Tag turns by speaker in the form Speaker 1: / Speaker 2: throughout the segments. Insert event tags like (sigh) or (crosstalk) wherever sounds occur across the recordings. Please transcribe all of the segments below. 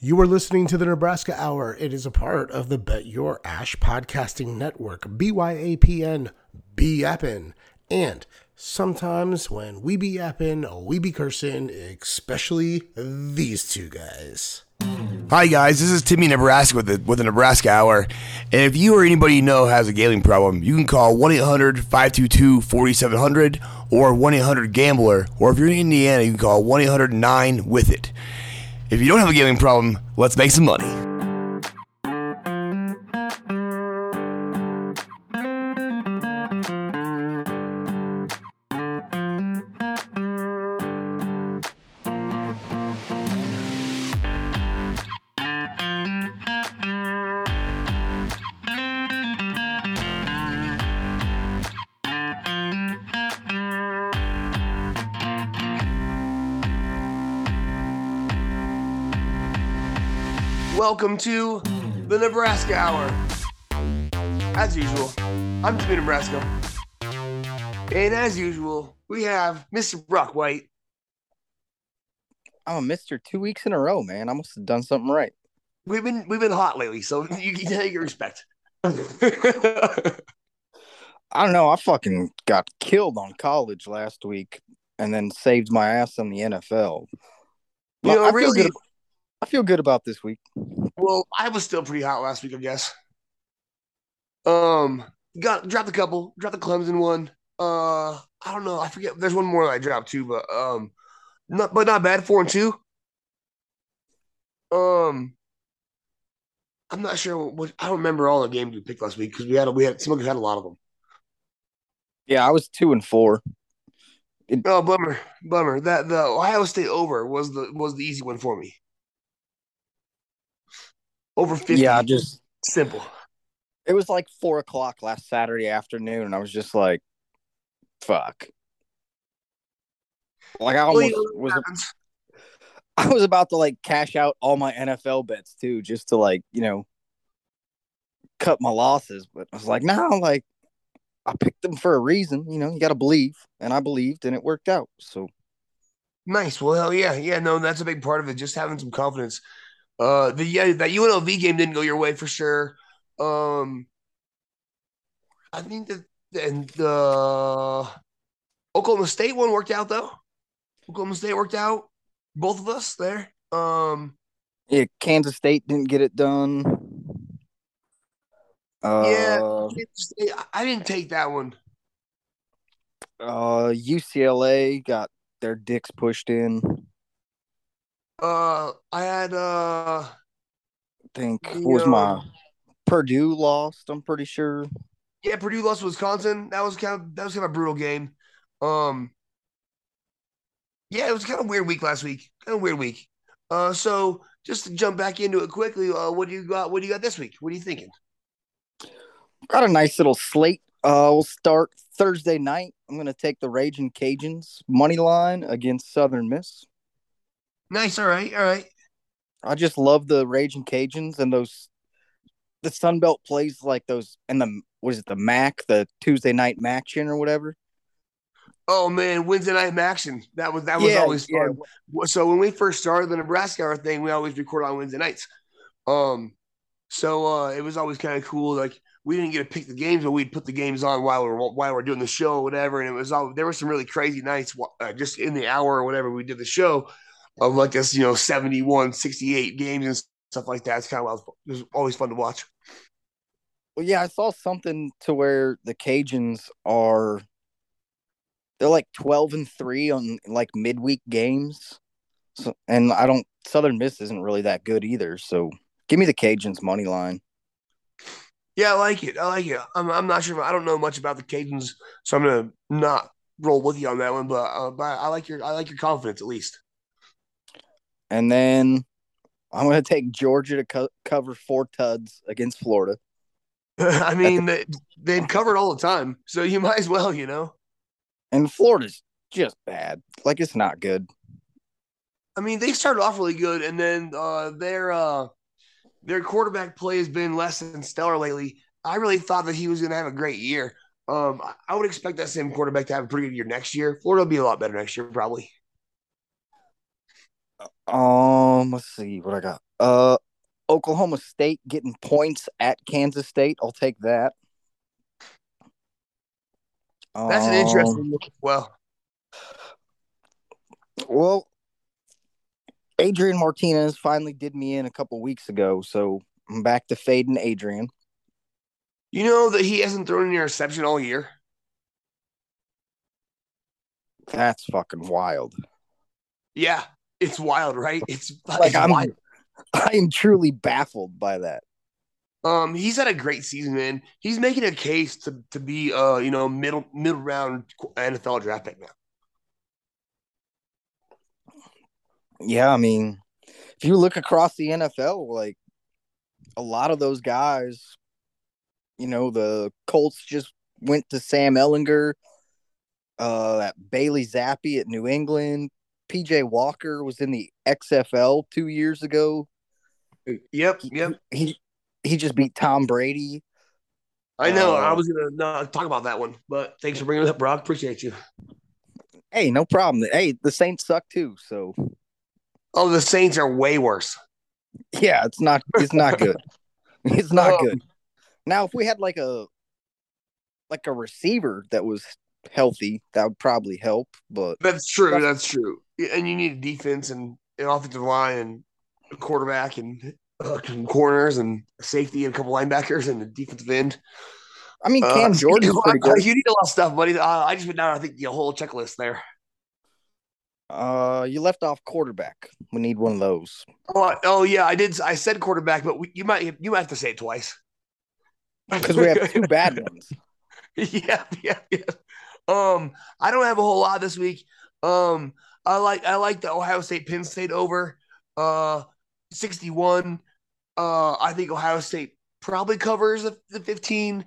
Speaker 1: You are listening to the Nebraska Hour. It is a part of the Bet Your Ash podcasting network, BYAPN, be. And sometimes when we be yapping, we be cursing, especially these two guys.
Speaker 2: Hi guys, this is Timmy Nebraska with the with the Nebraska Hour. And if you or anybody you know has a gambling problem, you can call 1-800-522-4700 or 1-800-GAMBLER. Or if you're in Indiana, you can call 1-800-9-WITH-IT. If you don't have a gambling problem, let's make some money.
Speaker 3: Welcome to the Nebraska Hour. As usual, I'm Timmy Nebraska. And as usual, we have Mr. Brock White.
Speaker 4: I'm a Mister two weeks in a row, man. I must have done something right.
Speaker 3: We've been we've been hot lately, so (laughs) you, you take your respect. (laughs)
Speaker 4: I don't know. I fucking got killed on college last week, and then saved my ass on the NFL.
Speaker 3: You know,
Speaker 4: I feel good. I feel good about this week.
Speaker 3: Well, I was still pretty hot last week, I guess. Um, got dropped a couple, dropped the Clemson one. Uh, I don't know, I forget. There's one more that I dropped too, but um, not but not bad. Four and two. Um, I'm not sure what I don't remember all the games we picked last week because we had a, we had some of us had a lot of them.
Speaker 4: Yeah, I was two and four.
Speaker 3: Oh, bummer, bummer. That the Ohio State over was the was the easy one for me. Over fifty.
Speaker 4: Yeah, just
Speaker 3: simple.
Speaker 4: it was like four o'clock last Saturday afternoon, and I was just like, "Fuck!" Like I almost
Speaker 3: you know, it
Speaker 4: was. (laughs) I was about to like cash out all my NFL bets too, just to like you know cut my losses. But I was like, no, like I picked them for a reason. You know, you got to believe, and I believed, and it worked out. So
Speaker 3: Nice. Well, hell yeah, yeah. No, that's a big part of it. Just having some confidence. Uh, the yeah, that UNLV game didn't go your way for sure. Um, I think that and the Oklahoma State one worked out though. Oklahoma State worked out. Both of us there. Um,
Speaker 4: yeah, Kansas State didn't get it done. Uh,
Speaker 3: Yeah. I didn't take that one.
Speaker 4: uh, UCLA got their dicks pushed in.
Speaker 3: Uh, I had uh,
Speaker 4: I think
Speaker 3: The,
Speaker 4: was
Speaker 3: uh,
Speaker 4: my Purdue lost. I'm pretty sure.
Speaker 3: yeah, Purdue lost to Wisconsin. That was kind of that was kind of a brutal game. Um, yeah, it was kind of a weird week last week. Kind of weird week. Uh, so just to jump back into it quickly, uh, what do you got? What do you got this week? What are you thinking?
Speaker 4: Got a nice little slate. Uh, we'll start Thursday night. I'm gonna take the Raging Cajuns money line against Southern Miss.
Speaker 3: Nice. All right. All right.
Speaker 4: I just love the Raging Cajuns and those. The Sun Belt plays like those, and the what is it? The MAC, the Tuesday night action or whatever.
Speaker 3: Oh man, Wednesday night action. That was that was
Speaker 4: Yeah,
Speaker 3: always
Speaker 4: yeah.
Speaker 3: fun. So when we first started the Nebraska Hour thing, we always record on Wednesday nights. Um, so uh, it was always kind of cool. Like we didn't get to pick the games, but we'd put the games on while we were while we were doing the show or whatever. And it was all there were some really crazy nights uh, just in the hour or whatever we did the show of like this, you know, 71, 68 games and stuff like that. It's kind of it was always fun to watch.
Speaker 4: Well, yeah, I saw something to where the Cajuns are. They're like twelve and three on like midweek games, so, and I don't. Southern Miss isn't really that good either. So give me the Cajuns money line.
Speaker 3: Yeah, I like it. I like it. I'm, I'm not sure. I don't know much about the Cajuns, so I'm gonna not roll with you on that one. But uh, but I like your I like your confidence at least.
Speaker 4: And then I'm going to take Georgia to co- cover four tuds against Florida. (laughs)
Speaker 3: I mean, they, they've covered all the time, so you (laughs) might as well, you know.
Speaker 4: And Florida's just bad. Like it's not good.
Speaker 3: I mean, they started off really good, and then uh, their uh, their quarterback play has been less than stellar lately. I really thought that he was going to have a great year. Um, I- I would expect that same quarterback to have a pretty good year next year. Florida will be a lot better next year, probably.
Speaker 4: Um, let's see what I got. Uh, Oklahoma State getting points at Kansas State. I'll take that.
Speaker 3: That's an
Speaker 4: Um,
Speaker 3: interesting look as well.
Speaker 4: Well, Adrian Martinez finally did me in a couple weeks ago, so I'm back to fading Adrian.
Speaker 3: You know that he hasn't thrown an interception all year.
Speaker 4: That's fucking wild.
Speaker 3: Yeah, it's wild, right? It's
Speaker 4: Like
Speaker 3: it's
Speaker 4: I'm,
Speaker 3: wild. (laughs)
Speaker 4: I am truly baffled by that.
Speaker 3: Um, he's had a great season, man. He's making a case to to be uh, you know, middle middle round NFL draft pick now.
Speaker 4: Yeah, I mean, if you look across the NFL, like a lot of those guys, you know, the Colts just went to Sam Ehlinger, uh, that Bailey Zappe at New England. PJ Walker was in the XFL two years ago.
Speaker 3: Yep, yep.
Speaker 4: He he just beat Tom Brady.
Speaker 3: I know.
Speaker 4: Uh,
Speaker 3: I was gonna not talk about that one, but thanks for bringing it up, Brock. Appreciate you.
Speaker 4: Hey, no problem. Hey, the Saints suck too. So
Speaker 3: Oh, the Saints are way worse.
Speaker 4: yeah, it's not it's not good. (laughs) It's not
Speaker 3: Um,
Speaker 4: good. Now, if we had like a like a receiver that was healthy, that would probably help. But
Speaker 3: That's true. That's true. And you need a defense and an offensive line and a quarterback and uh, some corners and safety and a couple linebackers and a defensive end.
Speaker 4: I mean,
Speaker 3: Uh,
Speaker 4: Cam (laughs) Jordan's pretty. (laughs)
Speaker 3: You need a lot of stuff, buddy. Uh, I just went down. I think the whole checklist there.
Speaker 4: Uh, you left off quarterback. We need one of those.
Speaker 3: Oh, oh yeah, I did. I said quarterback, but we, you might you might have to say it twice (laughs)
Speaker 4: Because we have two bad ones.
Speaker 3: yeah, yeah, yeah. Um, I don't have a whole lot this week. Um, I like I like the Ohio State Penn State over uh 61. Uh, I think Ohio State probably covers the, the 15,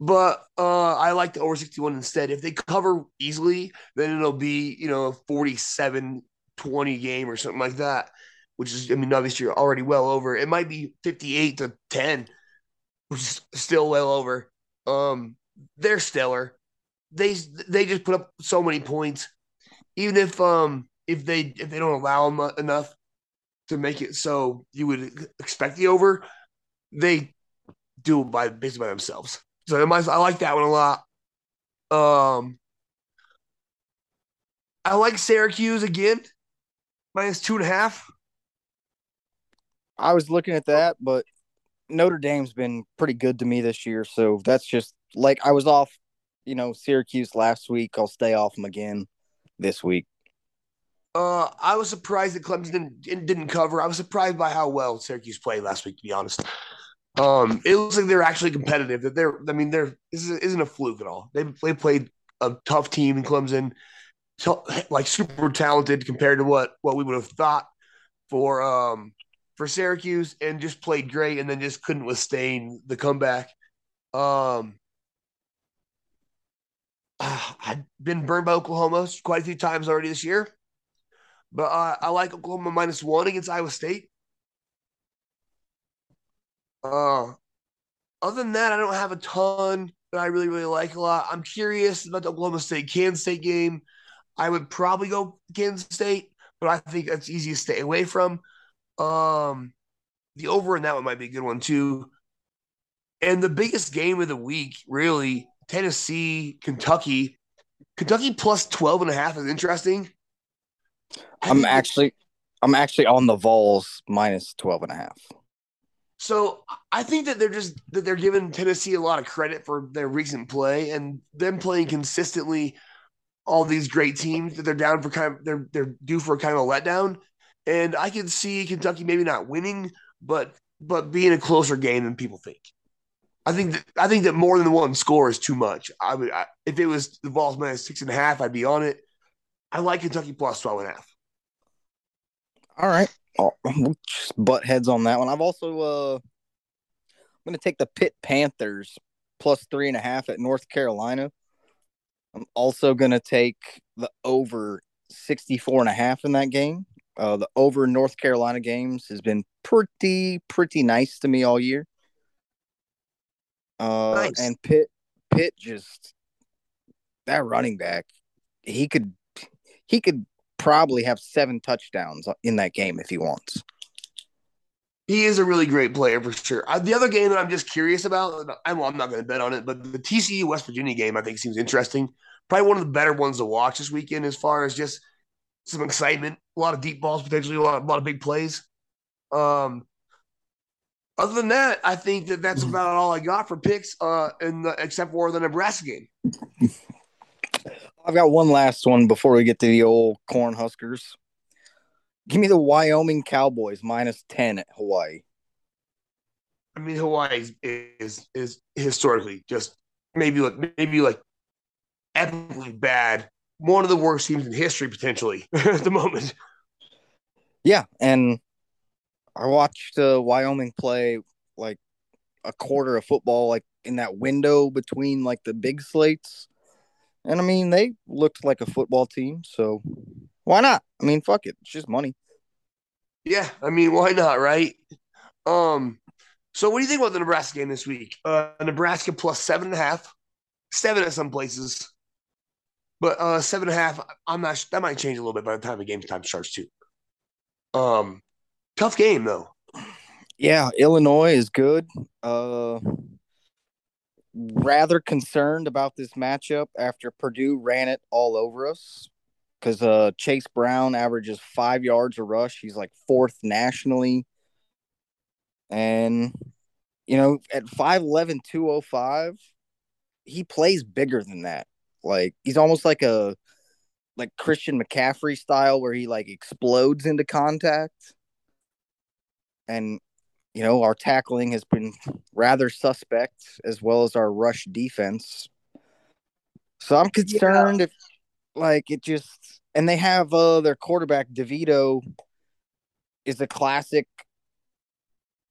Speaker 3: but uh, I like the over 61 instead. If they cover easily, then it'll be you know a 47 20 game or something like that, which is I mean obviously you're already well over. It might be 58 to 10, which is still well over. Um, they're stellar. They they just put up so many points. Even if um if they if they don't allow them enough to make it so you would expect the over, they do it by basically by themselves. So I, I like that one a lot. Um, I like Syracuse again, minus two and a half.
Speaker 4: I was looking at that, but Notre Dame's been pretty good to me this year. So that's just like I was off, you know, Syracuse last week. I'll stay off them again this week.
Speaker 3: Uh, I was surprised that Clemson didn't, didn't cover. I was surprised by how well Syracuse played last week, to be honest. Um, it looks like they're actually competitive. That they're, I mean, they're this isn't a fluke at all. They they played a tough team in Clemson, so, like super talented compared to what what we would have thought for um for Syracuse, and just played great, and then just couldn't withstand the comeback. Um, ah, I've been burned by Oklahoma quite a few times already this year. But uh, I like Oklahoma minus one against Iowa State. Uh, other than that, I don't have a ton that I really, really like a lot. I'm curious about the Oklahoma State Kansas State game. I would probably go Kansas State, but I think that's easy to stay away from. Um, the over in that one might be a good one too. And the biggest game of the week, really, Tennessee, Kentucky. Kentucky plus 12 and a half is interesting. I
Speaker 4: I'm actually I'm actually on the Vols minus 12 and a half.
Speaker 3: So I think that they're just that they're giving Tennessee a lot of credit for their recent play and them playing consistently all these great teams that they're down for kind of they're they're due for kind of a letdown. And I can see Kentucky maybe not winning, but but being a closer game than people think. I think that I think that more than one score is too much. I would I, if it was the Vols minus six and a half, I'd be on it. I like Kentucky plus 12 and a half.
Speaker 4: All right. Oh, butt heads on that one. I've also uh I'm gonna take the Pitt Panthers plus three and a half at North Carolina. I'm also gonna take the over 64 and a half in that game. Uh the over North Carolina games has been pretty, pretty nice to me all year. Uh
Speaker 3: Nice.
Speaker 4: and Pitt Pitt just that running back, he could he could probably have seven touchdowns in that game if he wants.
Speaker 3: He is a really great player for sure. Uh, the other game that I'm just curious about, I'm, I'm not going to bet on it, but the TCU West Virginia game I think seems interesting. Probably one of the better ones to watch this weekend as far as just some excitement, a lot of deep balls potentially, a lot, a lot of big plays. Um, other than that, I think that that's about all I got for picks, uh, in the, except for the Nebraska game.
Speaker 4: I've got one last one before we get to the old corn huskers. Give me the Wyoming Cowboys minus 10 at Hawaii.
Speaker 3: I mean, Hawaii is, is is historically just maybe like maybe like epically bad. One of the worst teams in history potentially (laughs) at the moment.
Speaker 4: Yeah, and I watched uh, Wyoming play like a quarter of football, like in that window between like the big slates, and I mean they looked like a football team. So why not? I mean, fuck it, it's just money.
Speaker 3: Yeah, I mean, why not, right? Um, so what do you think about the Nebraska game this week? Uh, Nebraska plus seven and a half, seven at some places, but uh, seven and a half. I'm not. That might change a little bit by the time the game time starts too. Um, tough game though.
Speaker 4: Yeah, Illinois is good. Uh, rather concerned about this matchup after Purdue ran it all over us because uh, Chase Brown averages five yards a rush. He's like fourth nationally. And, you know, at 5'11, 205, he plays bigger than that. Like, he's almost like a, like Christian McCaffrey style where he like explodes into contact. And, you know, our tackling has been rather suspect as well as our rush defense. So I'm concerned yeah. if like it just and they have uh their quarterback DeVito is a classic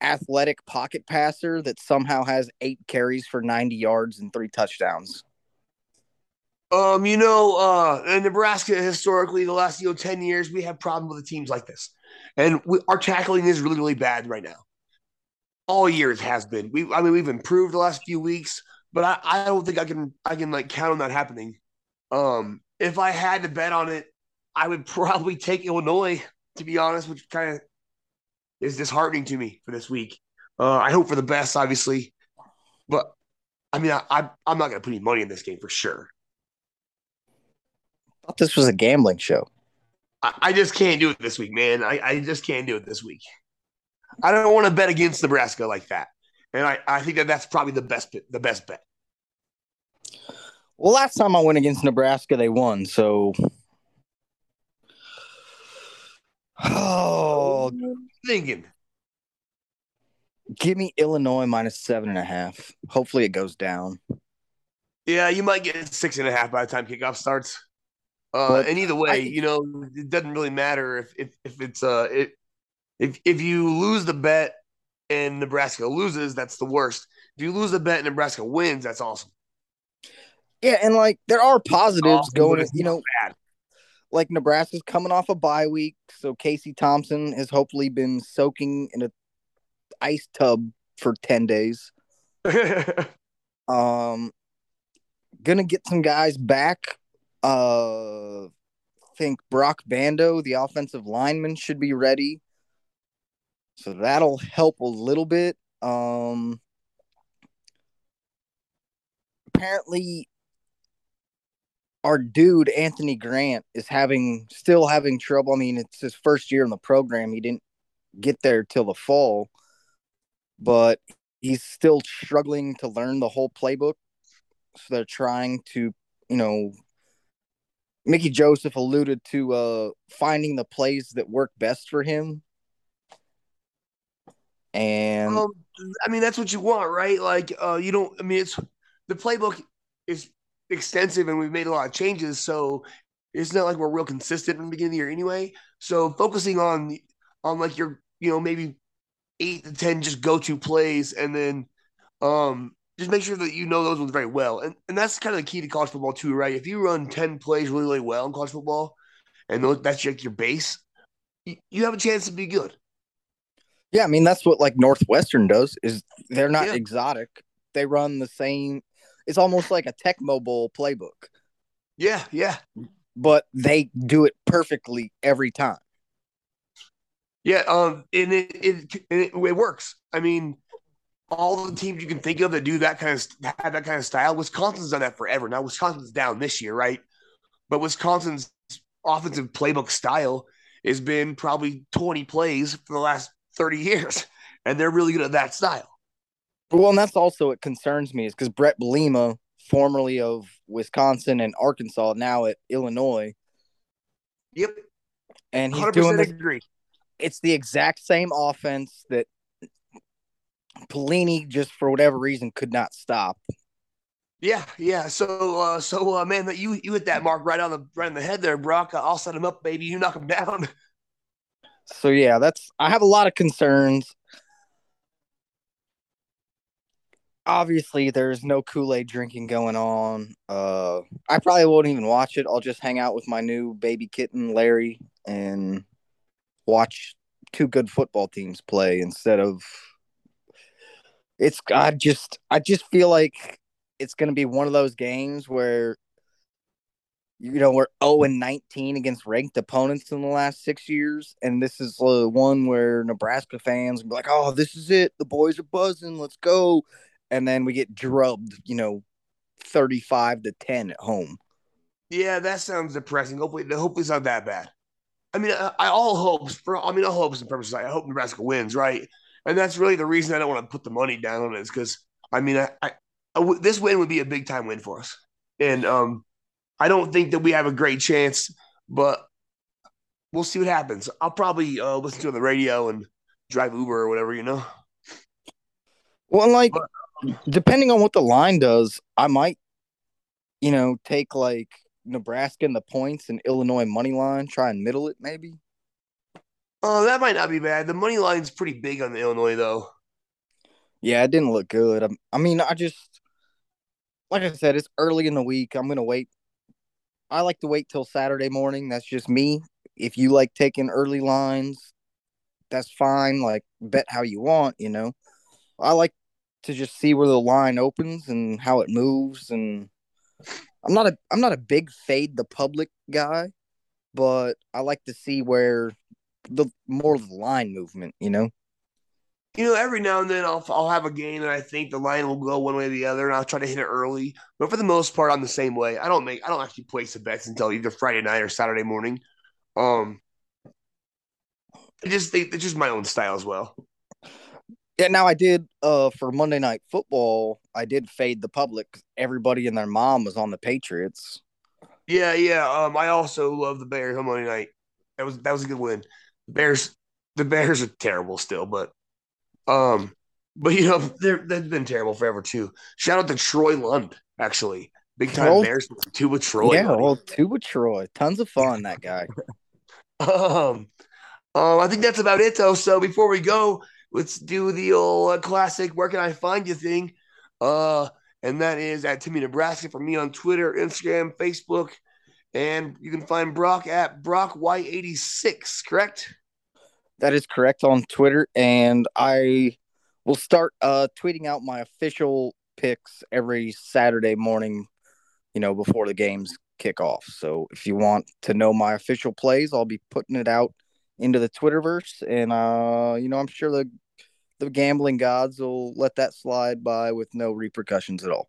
Speaker 4: athletic pocket passer that somehow has eight carries for 90 yards and three touchdowns.
Speaker 3: Um, you know, uh, in Nebraska historically, the last you know ten years, we have problems with the teams like this, and we, our tackling is really really bad right now. All years has been. We, I mean, we've improved the last few weeks, but I, I don't think I can I can like count on that happening. Um, if I had to bet on it, I would probably take Illinois, to be honest, which kind of is disheartening to me for this week. Uh, I hope for the best, obviously, but I mean, I, I I'm not going to put any money in this game for sure.
Speaker 4: I thought this was a gambling show.
Speaker 3: I, I just can't do it this week, man. I, I just can't do it this week. I don't want to bet against Nebraska like that, and I, I think that that's probably the best the best bet.
Speaker 4: Well, last time I went against Nebraska, they won. So, oh,
Speaker 3: thinking.
Speaker 4: Give me Illinois minus seven and a half. Hopefully, it goes down.
Speaker 3: Yeah, you might get six and a half by the time kickoff starts. Uh, and either way, I, you know, it doesn't really matter if if, if it's uh it, if if you lose the bet and Nebraska loses, that's the worst. If you lose the bet and Nebraska wins, that's awesome.
Speaker 4: Yeah, and like there are positives going. You know, bad. like Nebraska's coming off a bye week, so Casey Thompson has hopefully been soaking in a ice tub for ten days. (laughs) um, gonna get some guys back. Uh, think Brock Bando, the offensive lineman, should be ready. So that'll help a little bit. Um, apparently our dude Anthony Grant is having still having trouble. I mean, it's his first year in the program. He didn't get there till the fall, but he's still struggling to learn the whole playbook. So they're trying to, you know, Mickey Joseph alluded to uh finding the plays that work best for him. And
Speaker 3: um, I mean that's what you want, right? Like uh you don't I mean it's the playbook is extensive and we've made a lot of changes. So it's not like we're real consistent from the beginning of the year anyway. So focusing on on like your you know maybe eight to ten just go to plays and then um just make sure that you know those ones very well. And and that's kind of the key to college football too, right? If you run ten plays really really well in college football, and those, that's like your base, you, you have a chance to be good.
Speaker 4: Yeah, I mean that's what like Northwestern does. Is they're not yeah. exotic. They run the same it's almost like a Tecmo Bowl playbook.
Speaker 3: Yeah, yeah.
Speaker 4: But they do it perfectly every time.
Speaker 3: Yeah, um, and it it, it it works. I mean, all the teams you can think of that do that kind of have that kind of style. Wisconsin's done that forever. Now Wisconsin's down this year, right? But Wisconsin's offensive playbook style has been probably 20 plays for the last 30 years, (laughs) and they're really good at that style.
Speaker 4: Well, and that's also what concerns me is because Bret Bielema, formerly of Wisconsin and Arkansas, now at Illinois.
Speaker 3: Yep.
Speaker 4: And he's doing this. Agree. It's the exact same offense that Pelini just for whatever reason could not stop.
Speaker 3: Yeah, yeah. So, uh, so uh, man, that you you hit that mark right on the right on the head there, Brock. I'll set him up, baby. You knock him down. (laughs)
Speaker 4: So yeah, that's I have a lot of concerns. Obviously, there's no Kool Aid drinking going on. Uh, I probably won't even watch it. I'll just hang out with my new baby kitten Larry and watch two good football teams play instead of it's I just I just feel like it's going to be one of those games where you know we're 0 and 19 against ranked opponents in the last six years, and this is the one where Nebraska fans be like, "Oh, this is it. The boys are buzzing. Let's go," and then we get drubbed, you know, 35 to 10 at home.
Speaker 3: Yeah, that sounds depressing. Hopefully, hopefully it's not that bad. I mean, I, I all hopes for. I mean, all hopes and purposes. I hope Nebraska wins, right? And that's really the reason I don't want to put the money down on it is because I mean, I, I, I, this win would be a big time win for us, and um, I don't think that we have a great chance, but we'll see what happens. I'll probably uh, listen to the radio and drive Uber or whatever, you know.
Speaker 4: Well, like but, depending on what the line does, I might, you know, take like Nebraska and the points and Illinois money line, try and middle it maybe.
Speaker 3: Oh, that might not be bad. The money line's pretty big on Illinois, though.
Speaker 4: Yeah, it didn't look good. I, I mean, I just, like I said, it's early in the week. I'm gonna wait. I like to wait till Saturday morning. That's just me. If you like taking early lines, that's fine. Like bet how you want, you know. I like to just see where the line opens and how it moves and I'm not a I'm not a big fade the public guy, but I like to see where the more the line movement, you know.
Speaker 3: You know, every now and then I'll I'll have a game and I think the line will go one way or the other, and I'll try to hit it early. But for the most part, I'm the same way. I don't make I don't actually place the bets until either Friday night or Saturday morning. Um, I just think it's just my own style as well.
Speaker 4: Yeah, now I did uh for Monday night football, I did fade the public. Everybody and their mom was on the Patriots.
Speaker 3: Yeah, yeah. Um, I also love the Bears on Monday night. That was that was a good win. Bears, the Bears are terrible still, but um, but you know they're they've been terrible forever too. Shout out to Troy Lund, actually, big time well, Bears two with Troy.
Speaker 4: Yeah, buddy. well, two with Troy, tons of fun. that guy. (laughs)
Speaker 3: um, um, I think that's about it though. So before we go, let's do the old uh, classic "Where can I find you?" thing. Uh, and that is at Timmy Nebraska for me on Twitter, Instagram, Facebook. And you can find Brock at Brock Y86, correct?
Speaker 4: That is correct on Twitter. And I will start uh, tweeting out my official picks every Saturday morning, you know, before the games kick off. So if you want to know my official plays, I'll be putting it out into the Twitterverse. And, uh, you know, I'm sure the the gambling gods will let that slide by with no repercussions at all.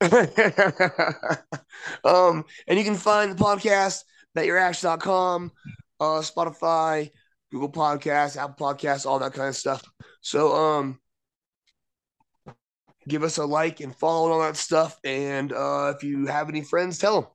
Speaker 4: (laughs)
Speaker 3: um, and you can find the podcast betyourash.com, uh, Spotify, Google Podcasts, Apple Podcasts, all that kind of stuff. So, um, give us a like and follow and all that stuff. And uh, if you have any friends, tell them.